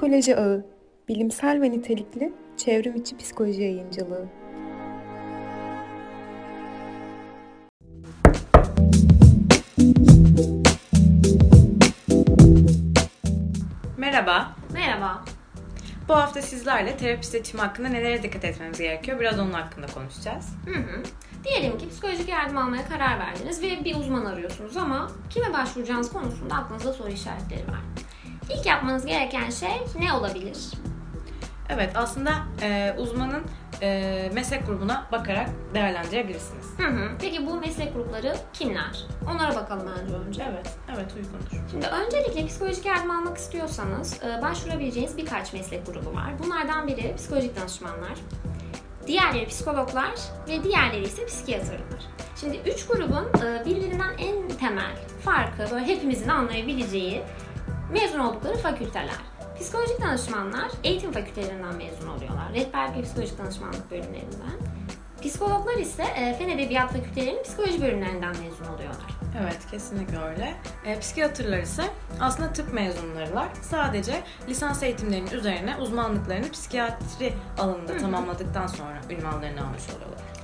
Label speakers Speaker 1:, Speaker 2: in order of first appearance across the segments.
Speaker 1: Psikoloji Ağı, bilimsel ve nitelikli çevrim içi psikoloji yayıncılığı.
Speaker 2: Merhaba.
Speaker 3: Merhaba.
Speaker 2: Bu hafta sizlerle terapi seçimi hakkında nelere dikkat etmemiz gerekiyor? Biraz onun hakkında konuşacağız.
Speaker 3: Hı hı. Diyelim ki psikolojik yardım almaya karar verdiniz ve bir uzman arıyorsunuz ama kime başvuracağınız konusunda aklınızda soru işaretleri var. İlk yapmanız gereken şey ne olabilir?
Speaker 2: Evet, aslında e, uzmanın e, meslek grubuna bakarak değerlendirebilirsiniz.
Speaker 3: Hı hı. Peki bu meslek grupları kimler? Onlara bakalım bence önce.
Speaker 2: Evet, evet uygundur.
Speaker 3: Şimdi öncelikle psikolojik yardım almak istiyorsanız e, başvurabileceğiniz birkaç meslek grubu var. Bunlardan biri psikolojik danışmanlar, diğerleri psikologlar ve diğerleri ise psikiyatrlar. Şimdi üç grubun e, birbirinden en temel farkı böyle hepimizin anlayabileceği mezun oldukları fakülteler. Psikolojik danışmanlar eğitim fakültelerinden mezun oluyorlar. Rehberlik ve psikolojik danışmanlık bölümlerinden. Psikologlar ise e, Fen Edebiyat Fakültelerinin psikoloji bölümlerinden mezun oluyorlar.
Speaker 2: Evet, kesinlikle öyle. E, psikiyatrlar ise aslında tıp mezunlarılar. Sadece lisans eğitimlerinin üzerine uzmanlıklarını psikiyatri alanında tamamladıktan sonra ünvanlarını almış oluyorlar.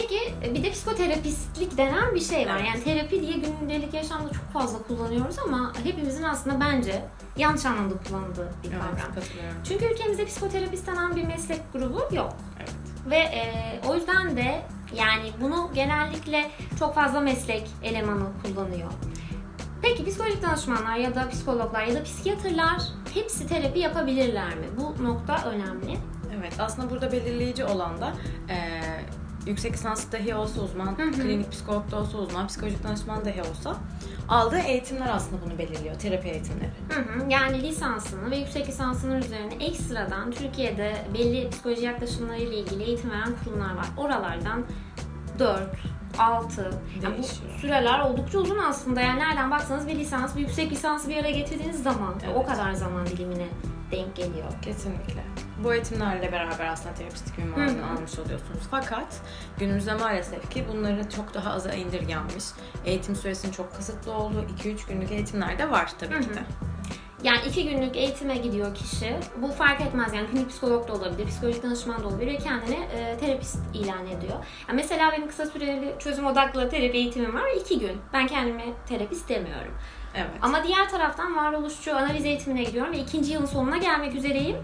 Speaker 3: Peki e, bir de psikoterapistlik denen bir şey var.
Speaker 2: Evet.
Speaker 3: Yani terapi diye gündelik yaşamda çok fazla kullanıyoruz ama hepimizin aslında bence yanlış anlamda kullandığı bir
Speaker 2: Evet,
Speaker 3: kavram.
Speaker 2: katılıyorum.
Speaker 3: Çünkü ülkemizde psikoterapist denen bir meslek grubu yok.
Speaker 2: Evet.
Speaker 3: Ve e, o yüzden de yani bunu genellikle çok fazla meslek elemanı kullanıyor. Peki psikolojik danışmanlar ya da psikologlar ya da psikiyatrlar hepsi terapi yapabilirler mi? Bu nokta önemli.
Speaker 2: Evet, aslında burada belirleyici olan da e, yüksek lisans dahi olsa uzman,
Speaker 3: Hı hı.
Speaker 2: klinik psikolog da olsa uzman, psikolojik danışman dahi olsa aldığı eğitimler aslında bunu belirliyor, terapi eğitimleri.
Speaker 3: Hı hı. Yani lisansını ve yüksek lisansının üzerine ekstradan Türkiye'de belli psikoloji yaklaşımlarıyla ilgili eğitim veren kurumlar var. Oralardan 4, 6, yani bu süreler oldukça uzun aslında. Yani nereden baksanız bir lisans, bir yüksek lisansı bir araya getirdiğiniz zaman
Speaker 2: Evet.
Speaker 3: o kadar zaman dilimine denk geliyor.
Speaker 2: Kesinlikle. Bu eğitimlerle beraber aslında terapistik ünvanını almış oluyorsunuz. Fakat günümüzde maalesef ki bunları çok daha aza indirgenmiş. Eğitim süresinin çok kısıtlı olduğu 2-3 günlük eğitimler de var tabii
Speaker 3: Hı
Speaker 2: ki de.
Speaker 3: Yani iki günlük eğitime gidiyor kişi. Bu fark etmez yani klinik psikolog da olabilir, psikolojik danışman da olabilir ve kendini e, terapist ilan ediyor. Yani mesela benim kısa süreli çözüm odaklı terapi eğitimim var iki gün. Ben kendimi terapist demiyorum.
Speaker 2: Evet.
Speaker 3: Ama diğer taraftan varoluşçu analiz eğitimine gidiyorum ve ikinci yılın sonuna gelmek üzereyim.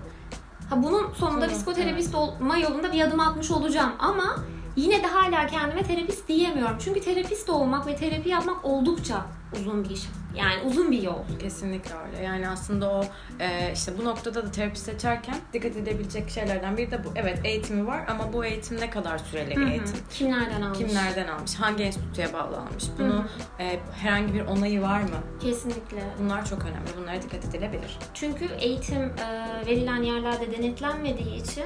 Speaker 3: Ha bunun sonunda
Speaker 2: Tamam,
Speaker 3: psikoterapist olma yolunda bir adım atmış olacağım ama yine de hala kendime terapist diyemiyorum. Çünkü terapist olmak ve terapi yapmak oldukça uzun bir iş. Yani uzun bir yol.
Speaker 2: Kesinlikle öyle. Yani aslında o e, işte bu noktada da terapi seçerken dikkat edebilecek şeylerden biri de bu. Evet eğitimi var ama bu eğitim ne kadar süreli bir
Speaker 3: Hı hı.
Speaker 2: eğitim?
Speaker 3: Kimlerden almış?
Speaker 2: Kimlerden almış? Hangi enstitüye bağlanmış? Bunu
Speaker 3: Hı hı.
Speaker 2: e, herhangi bir onayı var mı?
Speaker 3: Kesinlikle.
Speaker 2: Bunlar çok önemli. Bunlara dikkat edilebilir.
Speaker 3: Çünkü eğitim e, verilen yerlerde denetlenmediği için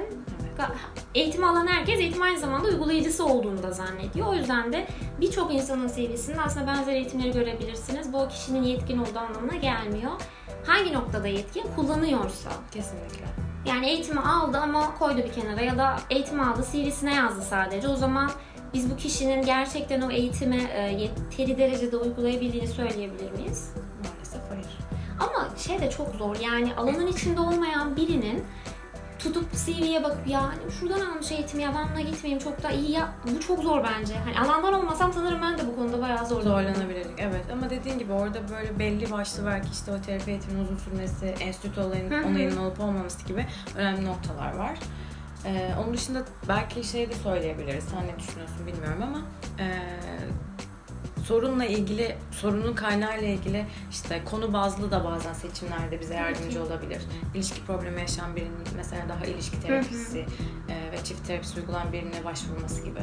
Speaker 2: Evet.
Speaker 3: Eğitim alan herkes eğitim aynı zamanda uygulayıcısı olduğunu da zannediyor. O yüzden de birçok insanın CV'sinde aslında benzer eğitimleri görebilirsiniz. Bu o kişinin yetkin olduğu anlamına gelmiyor. Hangi noktada yetkin? Kullanıyorsa.
Speaker 2: Kesinlikle.
Speaker 3: Yani eğitimi aldı ama koydu bir kenara ya da eğitim aldı CV'sine yazdı sadece. O zaman biz bu kişinin gerçekten o eğitimi e, yeteri derecede uygulayabildiğini söyleyebilir miyiz?
Speaker 2: Maalesef hayır.
Speaker 3: Ama şey de çok zor yani alanın içinde olmayan birinin tutup CV'ye bakıp ya hani şuradan almış eğitim ya ben buna gitmeyeyim çok da iyi ya bu çok zor bence. Hani alandan olmasam zorlanırım.
Speaker 2: Zorlanabilirdik evet ama dediğin gibi orada böyle belli başlı belki işte o terapi eğitiminin uzun sürmesi, enstitü olayın,
Speaker 3: Hı hı.
Speaker 2: onayının olup olmaması gibi önemli noktalar var. Ee, onun dışında belki şey de söyleyebiliriz. Sen ne düşünüyorsun bilmiyorum ama ee, sorunla ilgili, sorunun kaynağıyla ilgili işte konu bazlı da bazen seçimlerde bize yardımcı olabilir. İlişki problemi yaşayan birinin mesela daha ilişki terapisi ee, ve çift terapisi uygulayan birine başvurması gibi.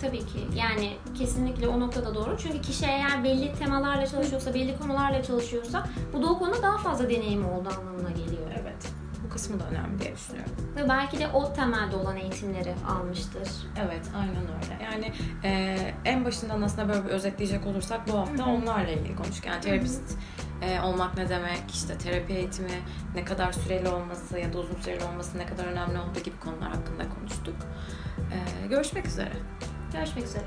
Speaker 3: Tabii ki yani kesinlikle o noktada doğru. Çünkü kişi eğer belli temalarla çalışıyorsa, belli konularla çalışıyorsa bu da o konuda daha fazla deneyimi olduğu anlamına geliyor.
Speaker 2: Evet. Bu kısmı da önemli diye düşünüyorum.
Speaker 3: Ve belki de o temelde olan eğitimleri almıştır.
Speaker 2: Evet, aynen öyle. Yani e, en başından aslında böyle bir özetleyecek olursak bu hafta onlarla ilgili konuştuk. Yani terapist e, olmak ne demek, işte terapi eğitimi ne kadar süreli olması ya da uzun süreli olması ne kadar önemli olduğu gibi konular hakkında konuştuk. E, görüşmek üzere.
Speaker 3: Görüşmek üzere.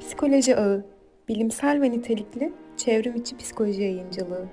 Speaker 1: Psikoloji Ağı, bilimsel ve nitelikli çevrim içi psikoloji yayıncılığı.